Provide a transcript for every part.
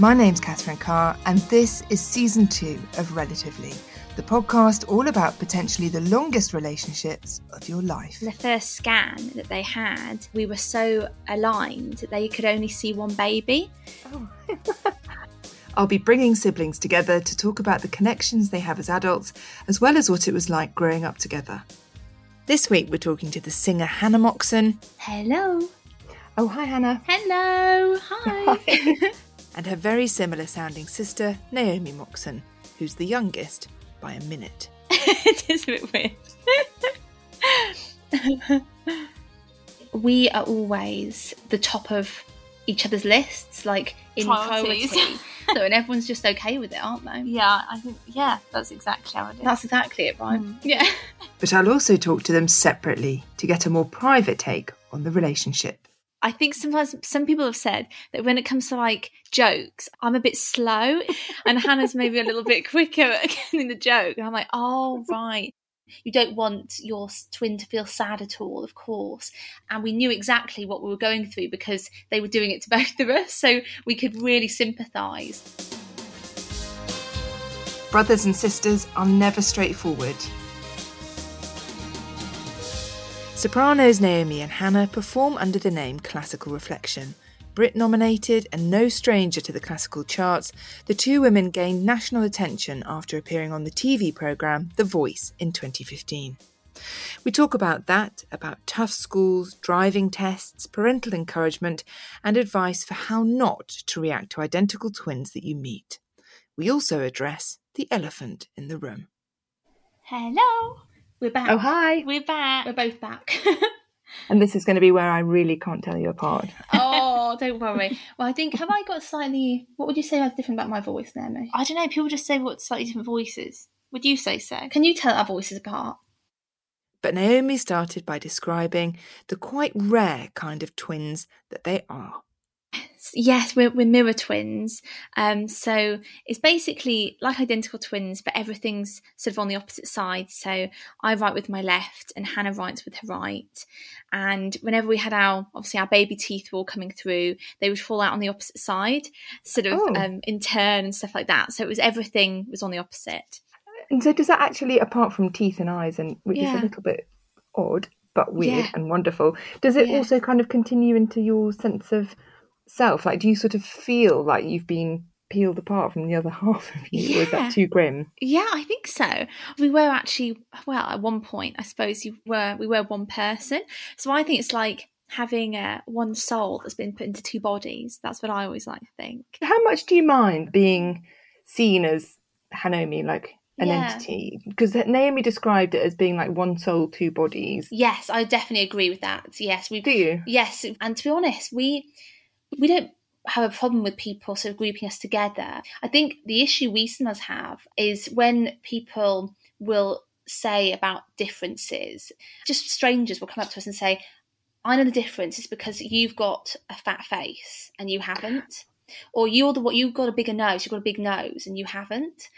My name's Catherine Carr, and this is season two of Relatively, the podcast all about potentially the longest relationships of your life. The first scan that they had, we were so aligned that they could only see one baby. Oh. I'll be bringing siblings together to talk about the connections they have as adults, as well as what it was like growing up together. This week, we're talking to the singer Hannah Moxon. Hello. Oh, hi, Hannah. Hello. Hi. Hi. and her very similar sounding sister, Naomi Moxon, who's the youngest by a minute. it is a bit weird. we are always the top of each other's lists, like in Priorities. priority. so, and everyone's just okay with it, aren't they? Yeah, I think yeah, that's exactly how it is. That's exactly it, right? Mm. Yeah. But I'll also talk to them separately to get a more private take on the relationship. I think sometimes some people have said that when it comes to like jokes, I'm a bit slow, and Hannah's maybe a little bit quicker at getting the joke. And I'm like, oh right, you don't want your twin to feel sad at all, of course. And we knew exactly what we were going through because they were doing it to both of us, so we could really sympathise. Brothers and sisters are never straightforward. Sopranos Naomi and Hannah perform under the name Classical Reflection. Brit nominated and no stranger to the classical charts, the two women gained national attention after appearing on the TV programme The Voice in 2015. We talk about that, about tough schools, driving tests, parental encouragement, and advice for how not to react to identical twins that you meet. We also address the elephant in the room. Hello, we're back. Oh, hi. We're back. We're both back. And this is going to be where I really can't tell you apart. oh, don't worry. Well, I think have I got slightly? What would you say is different about my voice, Naomi? I don't know. People just say what slightly different voices. Would you say so? Can you tell our voices apart? But Naomi started by describing the quite rare kind of twins that they are. Yes, we're, we're mirror twins. Um, so it's basically like identical twins, but everything's sort of on the opposite side. So I write with my left, and Hannah writes with her right. And whenever we had our obviously our baby teeth were all coming through, they would fall out on the opposite side, sort of Oh. um, in turn and stuff like that. So it was everything was on the opposite. And so, does that actually, apart from teeth and eyes, and which is a little bit odd but weird Yeah. and wonderful, does it Yeah. also kind of continue into your sense of self? Like, do you sort of feel like you've been peeled apart from the other half of you, or is Yeah. that too grim? Yeah, I think so. We were actually well at one point. I suppose you were. We were one person. So I think it's like having uh, one soul that's been put into two bodies. That's what I always like to think. How much do you mind being seen as Hanomi, like an Yeah. entity? Because Naomi described it as being like one soul, two bodies. Yes, I definitely agree with that. Yes, we Do you? Yes, and to be honest, we we don't have a problem with people sort of grouping us together. I think the issue we sometimes have is when people will say about differences. Just strangers will come up to us and say, "I know the difference is because you've got a fat face and you haven't." Or you're the what you've got a bigger nose, you've got a big nose and you haven't.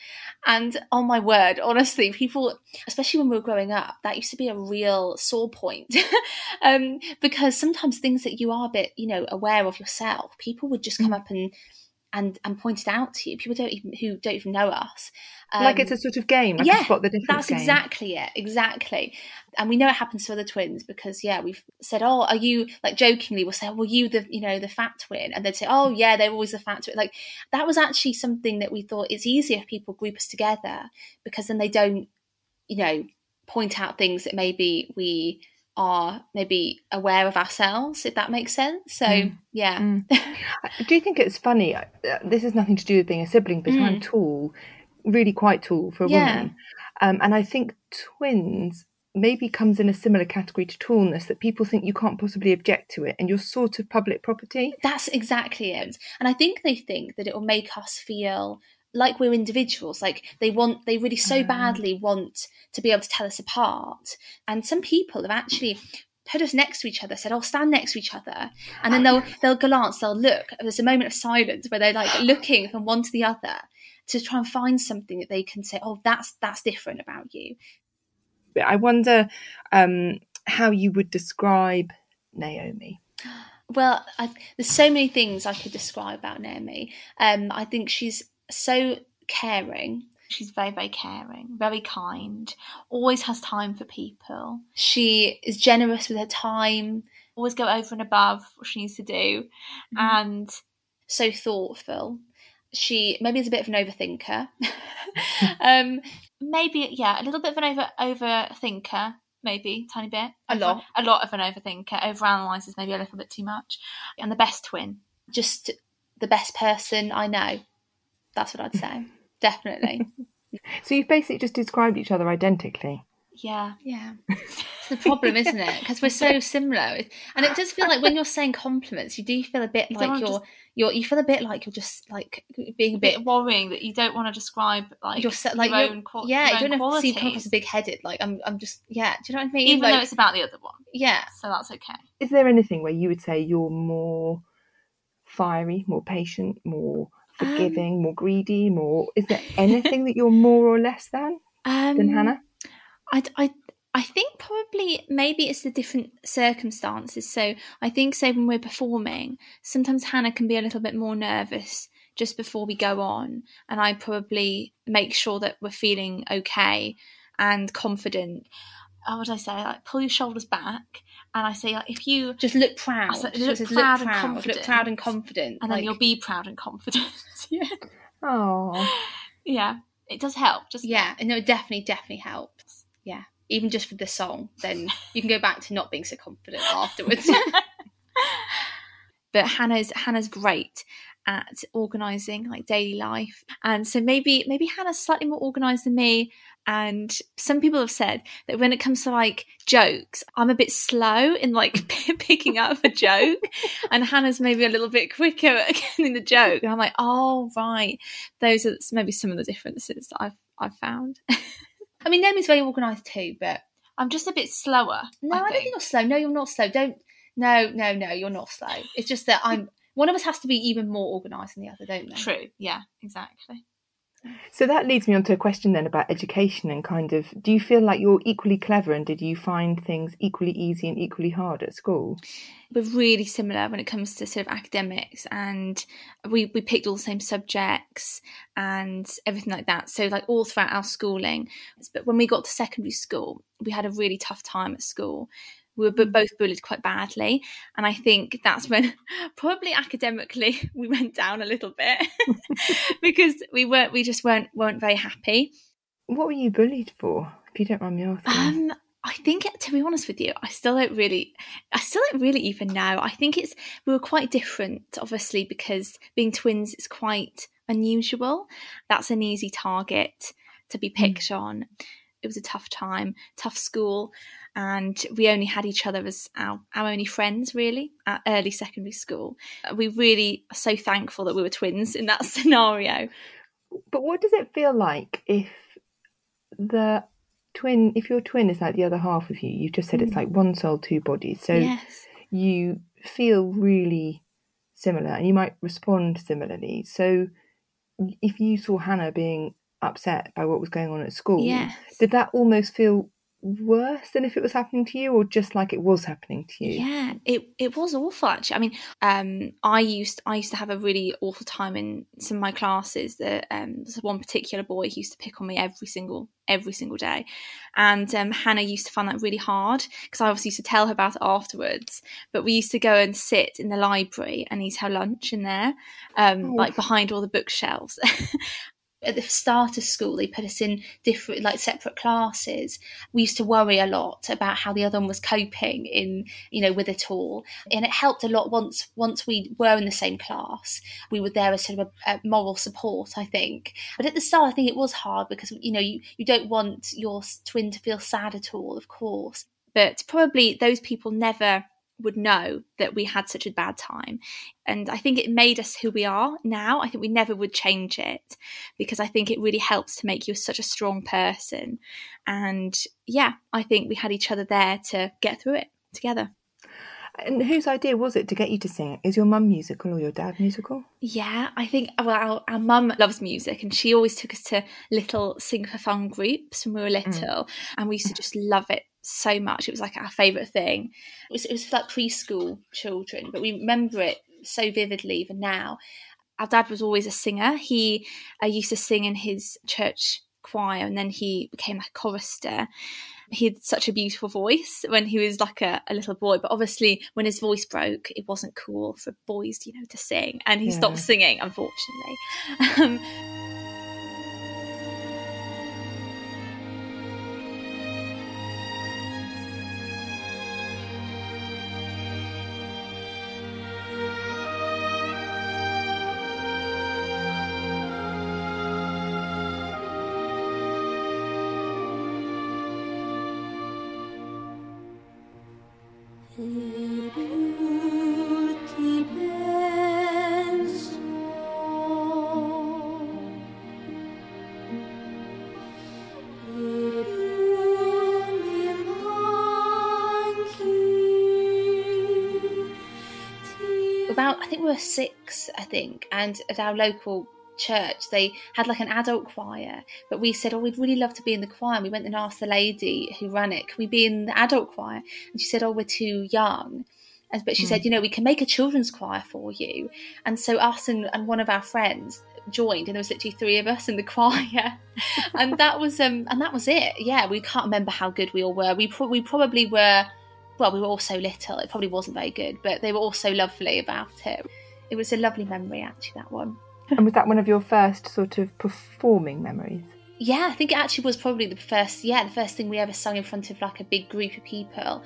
And on my word, honestly, people, especially when we were growing up, that used to be a real sore point. um, because sometimes things that you are a bit, you know, aware of yourself, people would just come up and and and point it out to you. People don't even who don't even know us. like Um, it's a sort of game, like yeah, spot the difference that's game. exactly it, exactly. And we know it happens to other twins because yeah, we've said, oh, are you like jokingly? We'll say, oh, were you the you know the fat twin? And they'd say, oh yeah, they're always the fat twin. Like that was actually something that we thought it's easier if people group us together because then they don't, you know, point out things that maybe we are maybe aware of ourselves, if that makes sense. So Mm. yeah, Mm. Do you think it's funny? uh, This has nothing to do with being a sibling, but I'm Mm. tall. really quite tall for a Yeah. woman. Um, and I think twins maybe comes in a similar category to tallness that people think you can't possibly object to it and you're sort of public property. That's exactly it. And I think they think that it will make us feel like we're individuals. Like they want, they really so Ah. badly want to be able to tell us apart. And some people have actually put us next to each other, said, "Oh, stand next to each other," and then they'll they'll glance, they'll look. There's a moment of silence where they're like looking from one to the other to try and find something that they can say, "Oh, that's that's different about you." I wonder um, how you would describe Naomi. Well, I, there's so many things I could describe about Naomi. Um, I think she's so caring. She's very, very caring, very kind, always has time for people, She is generous with her time, always go over and above what she needs to do. Mm-hmm. And so thoughtful. She maybe is a bit of an overthinker. um, maybe, yeah, a little bit of an over overthinker, maybe, tiny bit. A Over- lot. A lot of an overthinker, overanalyzes maybe a little bit too much. And the best twin. just the best person I know. That's what I'd say. Definitely. So you've basically just described each other identically. Yeah. Yeah. It's the problem, isn't it? Because we're so similar. And it does feel like when you're saying compliments, you do feel a bit don't like you're just- you're you feel a bit like you're just like being a A bit bit worrying that you don't want to describe like you're like your you're- own, qual- yeah, your you don't have to seem come across qualities, as big headed. Like I'm I'm just yeah, do you know what I mean? even like, though it's about the other one. yeah. So that's okay. Is there anything where you would say you're more fiery, more patient, more forgiving, more greedy, more? Is there anything that you're more or less than Um, than Hannah? I, I, I think probably maybe it's the different circumstances. So I think, say, when we're performing, sometimes Hannah can be a little bit more nervous just before we go on. And I probably make sure that we're feeling okay and confident. Uh, How would I say? Like pull your shoulders back, and I say like if you, Just look proud. I said, She look proud and confident, Look confident." proud and confident. and then Like, you'll be proud and confident. yeah, Oh, yeah, it does help. Just Yeah, no, it definitely, definitely helps. Yeah. Even just for the song, then you can go back to not being so confident afterwards. but Hannah's Hannah's great at organizing like daily life and so maybe maybe Hannah's slightly more organized than me and some people have said that when it comes to like jokes I'm a bit slow in like picking up a joke and Hannah's maybe a little bit quicker at getting the joke and I'm like oh right those are maybe some of the differences that I've I've found I mean Naomi's very organized too but I'm just a bit slower. no, I, don't think you're slow. No, you're not slow. Don't. No, no, no, you're not slow. It's just that I'm. One of us has to be even more organised than the other, don't they? True. Yeah. Exactly. so that leads me on to a question then about education and kind of do you feel like you're equally clever and did you find things equally easy and equally hard at school? We're really similar when it comes to sort of academics, and we we picked all the same subjects and everything like that. So like all throughout our schooling, but when we got to secondary school, we had a really tough time at school. We were both bullied quite badly, and I think that's when probably academically we went down a little bit because we weren't we just weren't weren't very happy. What were you bullied for, if you don't mind me asking? Um, I think, to be honest with you, I still don't really, I still don't really even know. I think it's we were quite different, obviously, because being twins is quite unusual. That's an easy target to be picked on. It was a tough time, tough school, and we only had each other as our, our only friends, really, at early secondary school. We really are so thankful that we were twins in that scenario. But what does it feel like if the twin, if your twin is like the other half of you, you've just said it's mm. like one soul, two bodies. So yes. you feel really similar and you might respond similarly. So if you saw Hannah being upset by what was going on at school, Yes. did that almost feel worse than if it was happening to you or just like it was happening to you? Yeah, it it was awful actually. I mean, um, I used I used to have a really awful time in some of my classes. That um, there's one particular boy who used to pick on me every single every single day, and um, Hannah used to find that really hard because I obviously used to tell her about it afterwards. But we used to go and sit in the library and eat our lunch in there, um, Oh. like behind all the bookshelves. at the start of school they put us in different like separate classes. We used to worry a lot about how the other one was coping in you know with it all. And it helped a lot once once we were in the same class. We were there as sort of a, a moral support i think. But at the start i think it was hard because you know you, you don't want your twin to feel sad at all of course. But probably those people never would know that we had such a bad time. And I think it made us who we are now. I think we never would change it because I think it really helps to make you such a strong person. And yeah, I think we had each other there to get through it together. And whose idea was it to get you to sing? Is your mum musical or your dad musical? Yeah, I think well, our, our mum loves music, and she always took us to little sing for fun groups when we were mm. little, mm. and we used to just love it so much. It was like our favourite thing. It was, it was like preschool children, but we remember it so vividly even now. Our dad was always a singer. He uh, used to sing in his church choir, and then he became a chorister. He had such a beautiful voice when he was like a, a, little boy, but obviously when his voice broke, it wasn't cool for boys, you know, to sing, and he yeah. stopped singing, unfortunately. Um, think, and at our local church they had like an adult choir. But we said oh we'd really love to be in the choir. And we went and asked the lady who ran it can we be in the adult choir? And she said oh we're too young. But she mm. said you know we can make a children's choir for you. And so us and, and one of our friends joined and there was literally three of us in the choir. And that was um and that was it. Yeah we can't remember how good we all were. We, pro- we probably were well, we were all so little, it probably wasn't very good, but they were all so lovely about it. It was a lovely memory, actually, that one. and was that one of your first sort of performing memories? Yeah, I think it actually was probably the first, yeah, the first thing we ever sung in front of like a big group of people.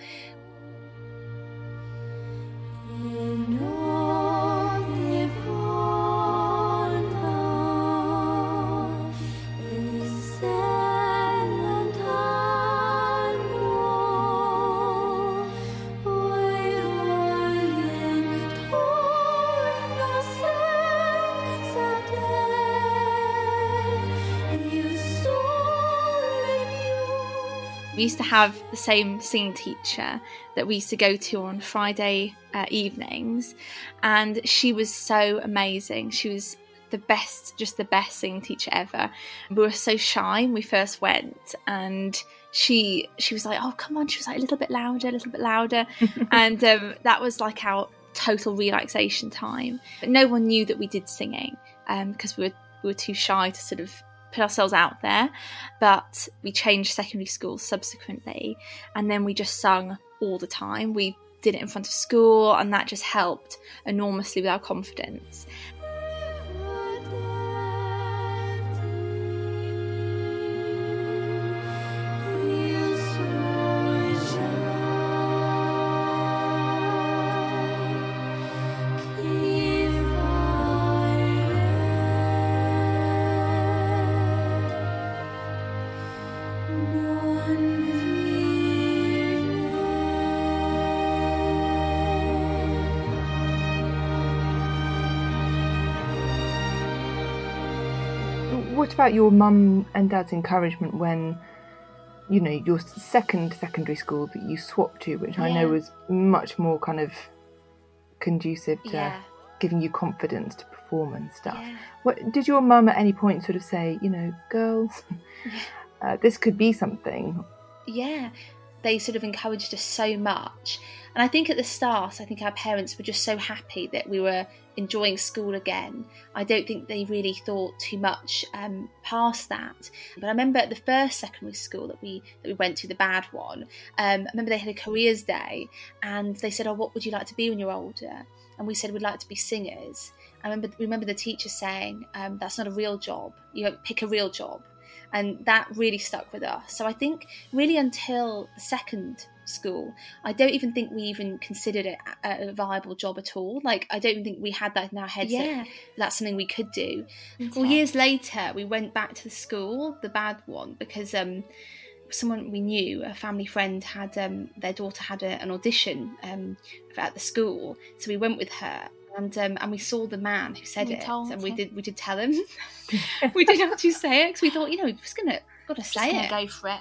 We used to have the same singing teacher that we used to go to on Friday uh, evenings, and she was so amazing. She was the best, just the best singing teacher ever. We were so shy when we first went, and she she was like, "Oh, come on!" She was like a little bit louder, a little bit louder, and um, that was like our total relaxation time. But no one knew that we did singing because um, we were we were too shy to sort of put ourselves out there. But we changed secondary schools subsequently, and then we just sung all the time. We did it in front of school, and that just helped enormously with our confidence. What about your mum and dad's encouragement when you know your second secondary school that you swapped to which yeah. i know was much more kind of conducive to yeah. giving you confidence to perform and stuff yeah. what did your mum at any point sort of say you know girls uh, this could be something yeah they sort of encouraged us so much and I think at the start, I think our parents were just so happy that we were enjoying school again. I don't think they really thought too much um, past that. But I remember at the first secondary school that we that we went to, the bad one. Um, I remember they had a careers day, and they said, "Oh, what would you like to be when you're older?" And we said we'd like to be singers. I remember remember the teacher saying, um, "That's not a real job. You pick a real job," and that really stuck with us. So I think really until the second school, I don't even think we even considered it a, a viable job at all. Like I don't even think we had that in our heads Yeah. that that's something we could do. Okay. Well, years later, we went back to the school, the bad one, because um, someone we knew, a family friend, had um, their daughter had a, an audition um, at the school, so we went with her. And, um, and we saw the man who said You it, told and we him. did we did tell him. we didn't actually say it because we thought, you know, we're just gonna got to Just say gonna it. go for it.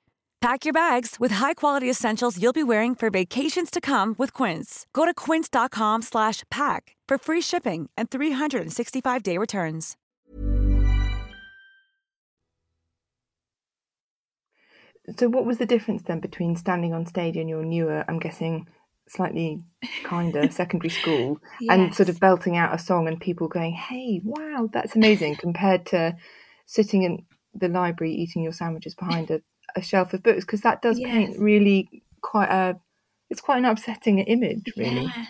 Pack your bags with high-quality essentials you'll be wearing for vacations to come with Quince. Go to quince.com slash pack for free shipping and 365-day returns. So, what was the difference then between standing on stage in your newer, I'm guessing, slightly kinder secondary school and sort of belting out a song and people going, hey, wow, that's amazing, compared to sitting in the library eating your sandwiches behind a, a shelf of books? Because that does paint really quite a, it's quite an upsetting image, really. Yeah,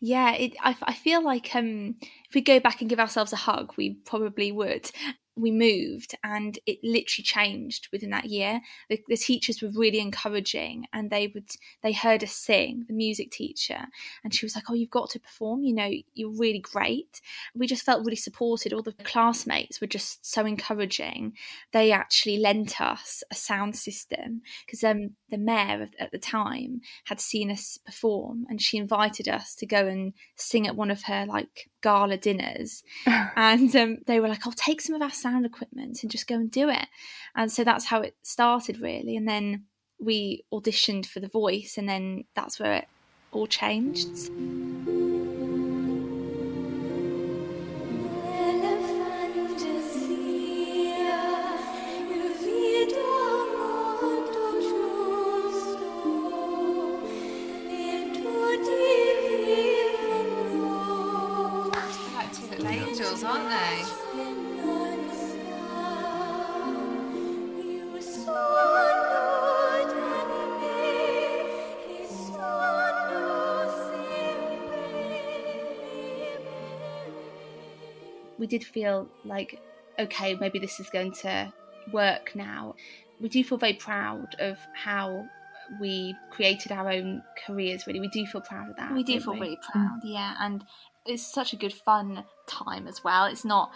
yeah. It, I, I feel like um, if we go back and give ourselves a hug, we probably would. We moved, and it literally changed within that year. The, the teachers were really encouraging, and they would they heard us sing. The music teacher, and she was like, "Oh, you've got to perform. You know, you're really great." We just felt really supported. All the classmates were just so encouraging. They actually lent us a sound system because um, the mayor at the time had seen us perform and she invited us to go and sing at one of her like gala dinners. And um, they were like i'll take some of our sound equipment and just go and do it. And so that's how it started really. And then we auditioned for the voice and then that's where it all changed we did feel like okay maybe this is going to work now we do feel very proud of how we created our own careers really we do feel proud of that We do feel we? really proud, mm. yeah, and it's such a good fun time as well. It's not,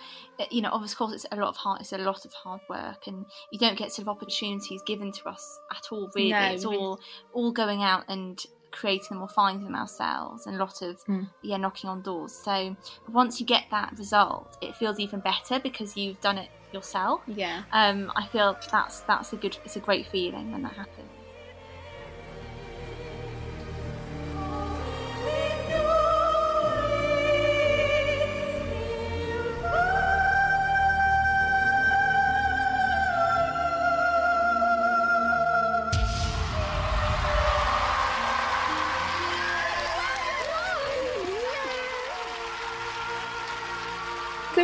you know, of course, it's a lot of hard, it's a lot of hard work, and you don't get sort of opportunities given to us at all. Really, No, it's we- all all going out and creating them or finding them ourselves, and a lot of Mm. yeah, knocking on doors. So once you get that result, it feels even better because you've done it yourself. yeah Um, I feel that's that's a good, it's a great feeling when that happens.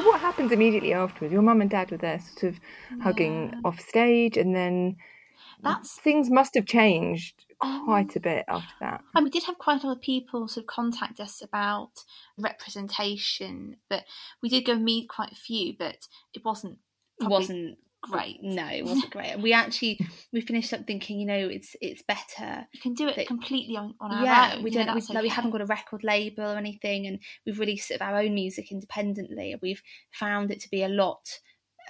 So what happens immediately afterwards? Your mum and dad were there, sort of hugging Yeah. off stage, and then That's things must have changed quite oh. a bit after that. And we did have quite a lot of people sort of contact us about representation, but we did go meet quite a few, but it wasn't It probably wasn't great. No, it wasn't great. And we actually we finished up thinking, you know, it's it's better. You can do it That- completely on, on our yeah, own. we don't. We, that's like, we haven't got a record label or anything, and we've released sort of our own music independently. And we've found it to be a lot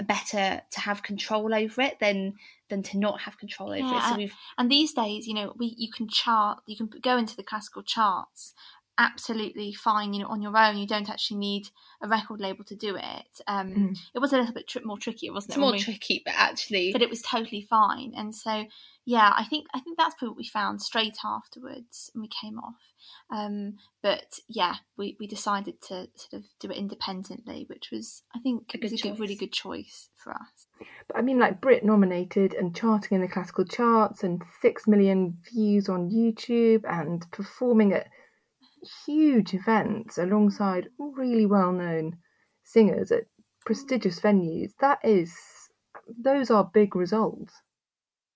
better to have control over it than than to not have control over it. Yeah, So we've And these days, you know, we you can chart, you can go into the classical charts absolutely fine, you know, on your own. You don't actually need a record label to do it. Um, Mm. It was a little bit tri- more tricky, wasn't it's it? more we- tricky, but actually, but it was totally fine. And so, yeah, I think I think that's probably what we found straight afterwards, and we came off. Um, but yeah, we, we decided to sort of do it independently, which was I think A good a good, really good choice for us. But I mean, like Brit nominated and charting in the classical charts, and six million views on YouTube, and performing at huge events alongside really well-known singers at prestigious venues. That is, those are big results.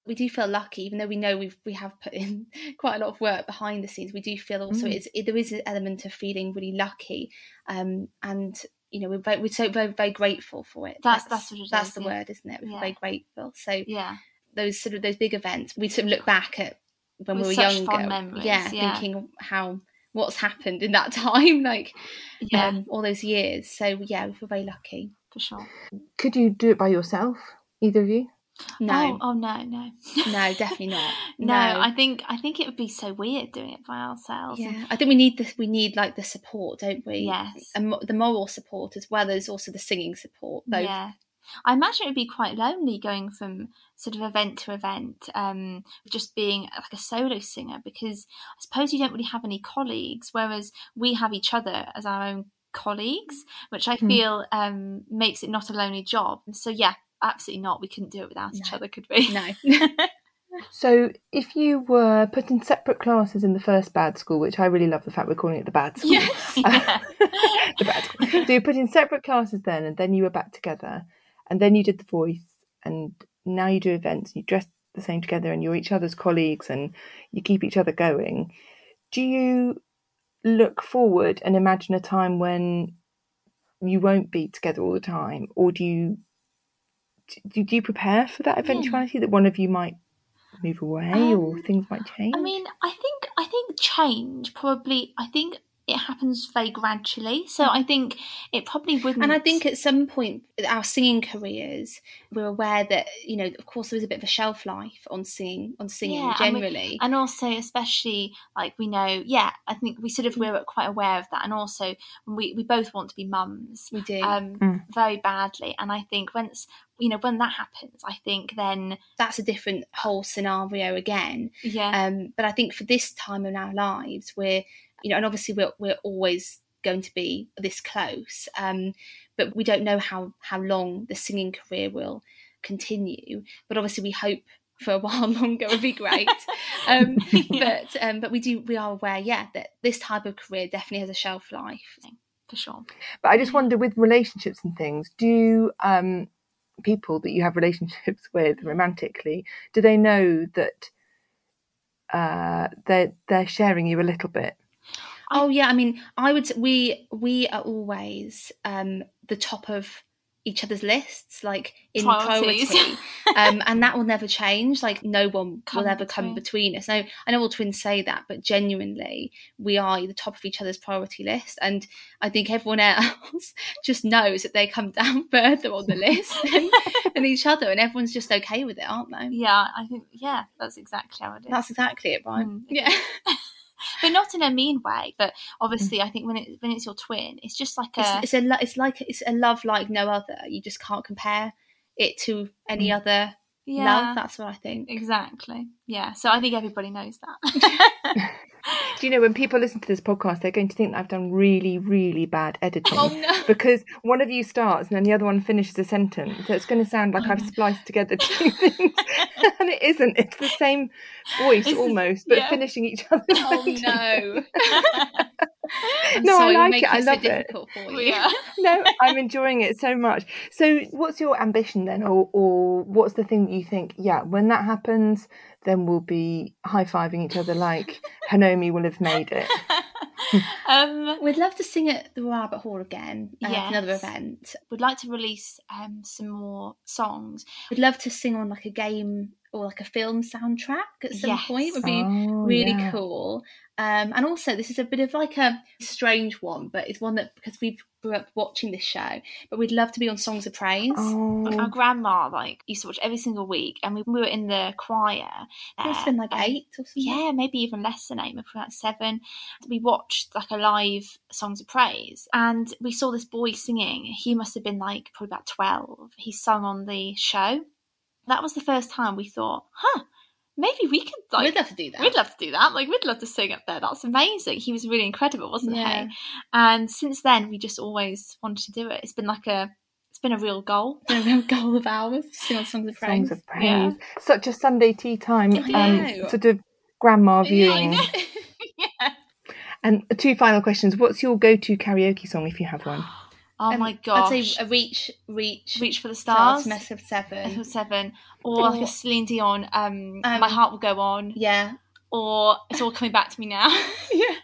we do feel lucky, even though we know we've we have put in quite a lot of work behind the scenes. We do feel also Mm. it's it, there is an element of feeling really lucky, um, and you know we're very, we're so very very grateful for it. That's- that's what that's is, the yeah. word, isn't it? We're Yeah. very grateful. So Yeah, those sort of those big events, we sort of look back at when With we were such younger, fond memories, yeah, yeah. thinking how what's happened in that time, like yeah, um, all those years. So yeah, we feel very lucky. for sure. Could you do it by yourself, either of you? No, Oh, oh no, no, no, definitely not. no. No. I think I think it would be so weird doing it by ourselves. Yeah, I think we need this. We need like the support, don't we? Yes. and the moral support as well as also the singing support. Both. Yeah. I imagine it would be quite lonely going from sort of event to event, um, just being like a solo singer because I suppose you don't really have any colleagues, whereas we have each other as our own colleagues, which I Hmm. feel um, makes it not a lonely job. So yeah, absolutely not. We couldn't do it without each other, could we? No. So, if you were put in separate classes in the first bad school, which I really love the fact we're calling it the bad school, Yes. Yeah. the bad school. So you put in separate classes then, and then you were back together, and then you did the voice, and now you do events. You dress the same together, and you're each other's colleagues, and you keep each other going. Do you look forward and imagine a time when you won't be together all the time, or do you do, do you prepare for that eventuality that one of you might move away or Um, things might change? I mean, I think I think change probably. I think it happens very gradually. So I think it probably wouldn't. and I think at some point, our singing careers, we're aware that you know, of course, there is a bit of a shelf life on singing, on singing Yeah, and we- generally. and also especially like we know yeah i think we sort Mm. of we're quite aware of that and also we we both want to be mums we do. um Mm. very badly and i think once you know when that happens i think then That's a different whole scenario again. yeah Um, but I think for this time in our lives, we're you know, and obviously we're we're always going to be this close. Um, but we don't know how how long the singing career will continue. But obviously, we hope for a while longer would be great. Um, Yeah. But um, but we do we are aware, yeah, that this type of career definitely has a shelf life. for sure But I just wonder with relationships and things, do um, people that you have relationships with romantically, do they know that uh, they're they're sharing you a little bit? Oh yeah, I mean, I would. We we are always um, the top of each other's lists, like in Priorities. priority, um, and that will never change. Like no one Come will ever come between. between us. Now, I know all twins say that, but genuinely, we are the top of each other's priority list, and I think everyone else just knows that they come down further on the list than, than each other, and everyone's just okay with it, aren't they? yeah i think yeah that's exactly how it is That's exactly it, right? Mm. Yeah. But not in a mean way but mm. obviously i think when it when it's your twin it's just like a it's, it's a it's like it's a love like no other. You just can't compare it to any mm. other yeah love. That's what I think. exactly yeah so i think everybody knows that Do you know when people listen to this podcast, they're going to think that I've done really, really bad editing Oh no! because one of you starts and then the other one finishes a sentence. So it's going to sound like I've spliced together two things, and it isn't. It's the same voice It's- almost, but yeah. finishing each other's Oh sentence. no! I'm No, I like it. I so love it. for you. Yeah. no, I'm enjoying it so much. So, what's your ambition then, or or what's the thing that you think? Yeah, when that happens, then we'll be high fiving each other like Hanomi will have made it. um, We'd love to sing at the Royal Albert Hall again. Uh, for another event. We'd like to release um, some more songs. We'd love to sing on like a game or like a film soundtrack at some Yes. point. Would be Oh, really yeah. cool. Um, and also, this is a bit of like a strange one, but it's one that because we grew up watching this show, but we'd love to be on Songs of Praise. Oh, Our grandma like used to watch every single week, and we, we were in the choir. It must have been like um, eight or something. Yeah, maybe even less than eight, maybe like seven. We watched like a live Songs of Praise and we saw this boy singing. He must have been like probably about 12. He sung on the show. That was the first time we thought, huh, maybe we could like. we'd love to do that. We'd love to do that. Like, we'd love to sing up there. That's amazing. He was really incredible, wasn't Yeah. he? And since then, we just always wanted to do it. It's been like a, it's been a real goal. It's a real goal of ours to sing on Songs of Praise. songs of praise. Yeah. Such a Sunday tea time, I um, know. sort of grandma viewing. know. yeah. And two final questions. What's your go-to karaoke song if you have one? Oh Um, my gosh. I'd say a reach, reach, Reach for the stars. stars. Mess of seven. Episode seven, or like Or- a Celine Dion, um, Um, My Heart Will Go On, Yeah, or It's All Coming Back to Me Now. yeah.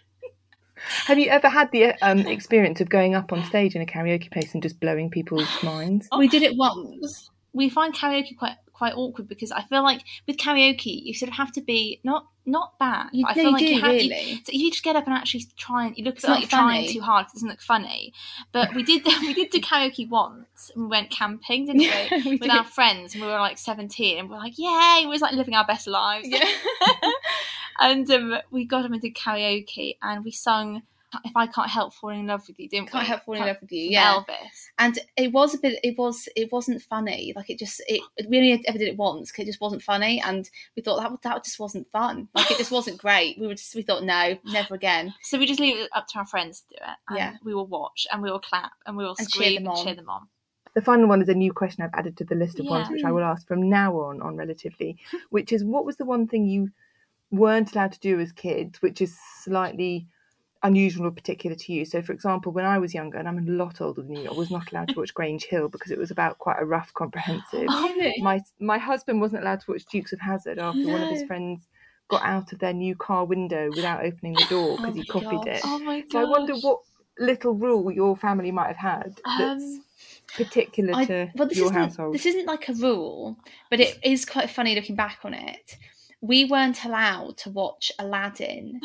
Have you ever had the um, experience of going up on stage in a karaoke place and just blowing people's minds? We did it once. we find karaoke quite quite awkward because I feel like with karaoke you sort of have to be not not bad. You- but I feel you like you do, have really. You, so you just get up and actually try and you look It's like you're trying too hard. it doesn't look funny. But we did we did do karaoke once and we went camping, didn't Yeah, we? we With did. our friends and we were like seventeen and we are like, Yay, we was like living our best lives. Yeah. and um, we got them and did karaoke and we sung If I Can't Help Falling in Love with You, didn't Can't we? help falling in love with you. Yeah, Elvis. and it was a bit. It was. It wasn't funny. Like it just. It. We only ever did it once because it just wasn't funny, and we thought that that just wasn't fun. Like it just wasn't great. We were just. We thought no, never again. So we just leave it up to our friends to do it. And Yeah. We will watch and we will clap and we will And cheer scream them and on. cheer them on. The final one is a new question I've added to the list of ones which I will ask from now on on relatively, which is what was the one thing you weren't allowed to do as kids, which is slightly unusual or particular to you. So, for example, when I was younger, and I'm a lot older than you, I was not allowed to watch Grange Hill because it was about quite a rough, comprehensive. Really? My my husband wasn't allowed to watch Dukes of Hazzard after one of his friends got out of their new car window without opening the door because Oh he copied gosh. it. Oh my god. So I wonder what little rule your family might have had that's Um, particular I- to well, your household. This isn't like a rule, but it is quite funny looking back on it. We weren't allowed to watch Aladdin,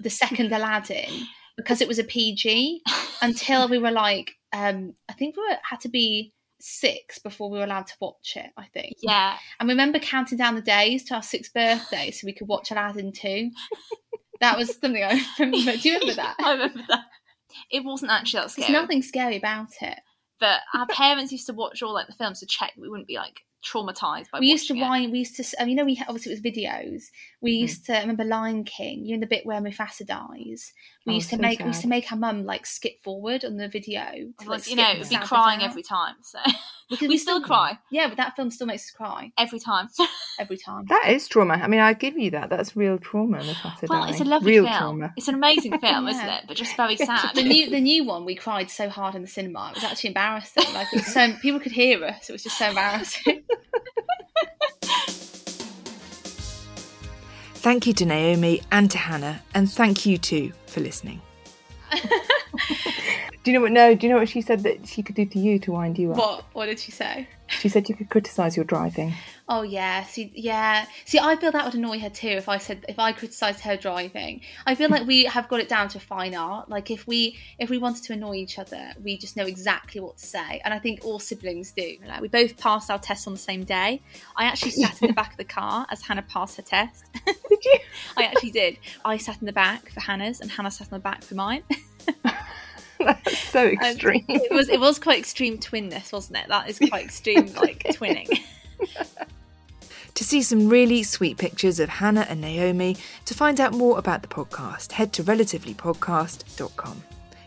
the second Aladdin, because it was a PG until we were like, um, I think we were, had to be six before we were allowed to watch it. I think. Yeah. And remember counting down the days to our sixth birthday so we could watch Aladdin too. That was something I remember. Do you remember that? I remember that. It wasn't actually that scary. There's nothing scary about it. But our parents used to watch all like the films to check we wouldn't be like traumatized by we used to it. wind. We used to. Um, you know, we obviously it was videos. We Hmm. used to I remember Lion King. You know the bit where Mufasa dies. We Oh, used to so make. We used to make our mum like skip forward on the video. To, like, like, you know, we'd be crying every time. So Because we still cry Yeah, but that film still makes us cry every time. every time. That is trauma. I mean, I give you that. That's real trauma, Mufasa well, dying. it's a lovely real film. trauma. It's an amazing film, isn't it? But just very sad. the new the new one we cried so hard in the cinema it was actually embarrassing like it was so people could hear us it was just so embarrassing Thank you to Naomi and to Hannah, and thank you too for listening. do you know what? No, do you know what she said that she could do to you to wind you up? what what did she say She said you could criticise your driving. oh yeah see yeah see i feel that would annoy her too if i said if i criticized her driving i feel like we have got it down to fine art like if we if we wanted to annoy each other we just know exactly what to say and i think all siblings do Like, we both passed our tests on the same day. I actually sat in the back of the car as Hannah passed her test. Did you? I actually did. I sat in the back for Hannah's, and Hannah sat in the back for mine. That's so um, extreme. it was it was quite extreme twinness, wasn't it? That is quite extreme, like twinning. To see some really sweet pictures of Hannah and Naomi, to find out more about the podcast, head to relativelypodcast.com.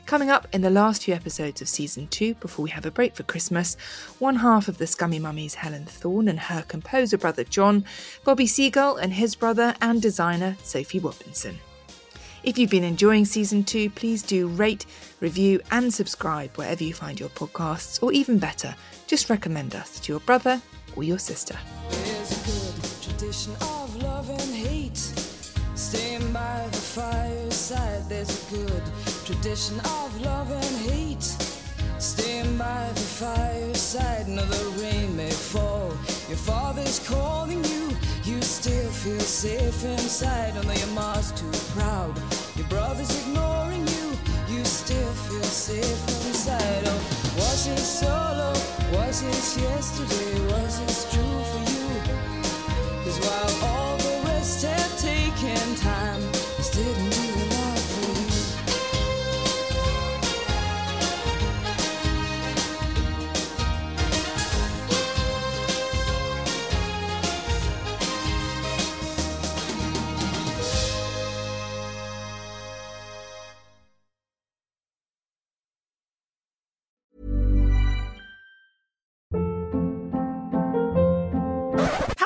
Coming up in the last few episodes of season two, before we have a break for Christmas, one half of the Scummy Mummies, Helen Thorne and her composer brother John, Bobby Seagull and his brother and designer Sophie Robinson. If you've been enjoying season two, please do rate, review, and subscribe wherever you find your podcasts, or even better, just recommend us to your brother or your sister. There's a good tradition of love and hate. Staying by the fireside, there's a good tradition of love and hate. Staying by the fireside, no, the rain may fall. Your father's calling you, you still feel safe inside. Although your mom's too proud, your brother's ignoring you, you still feel safe inside. Oh, was it solo? Was it yesterday? Was it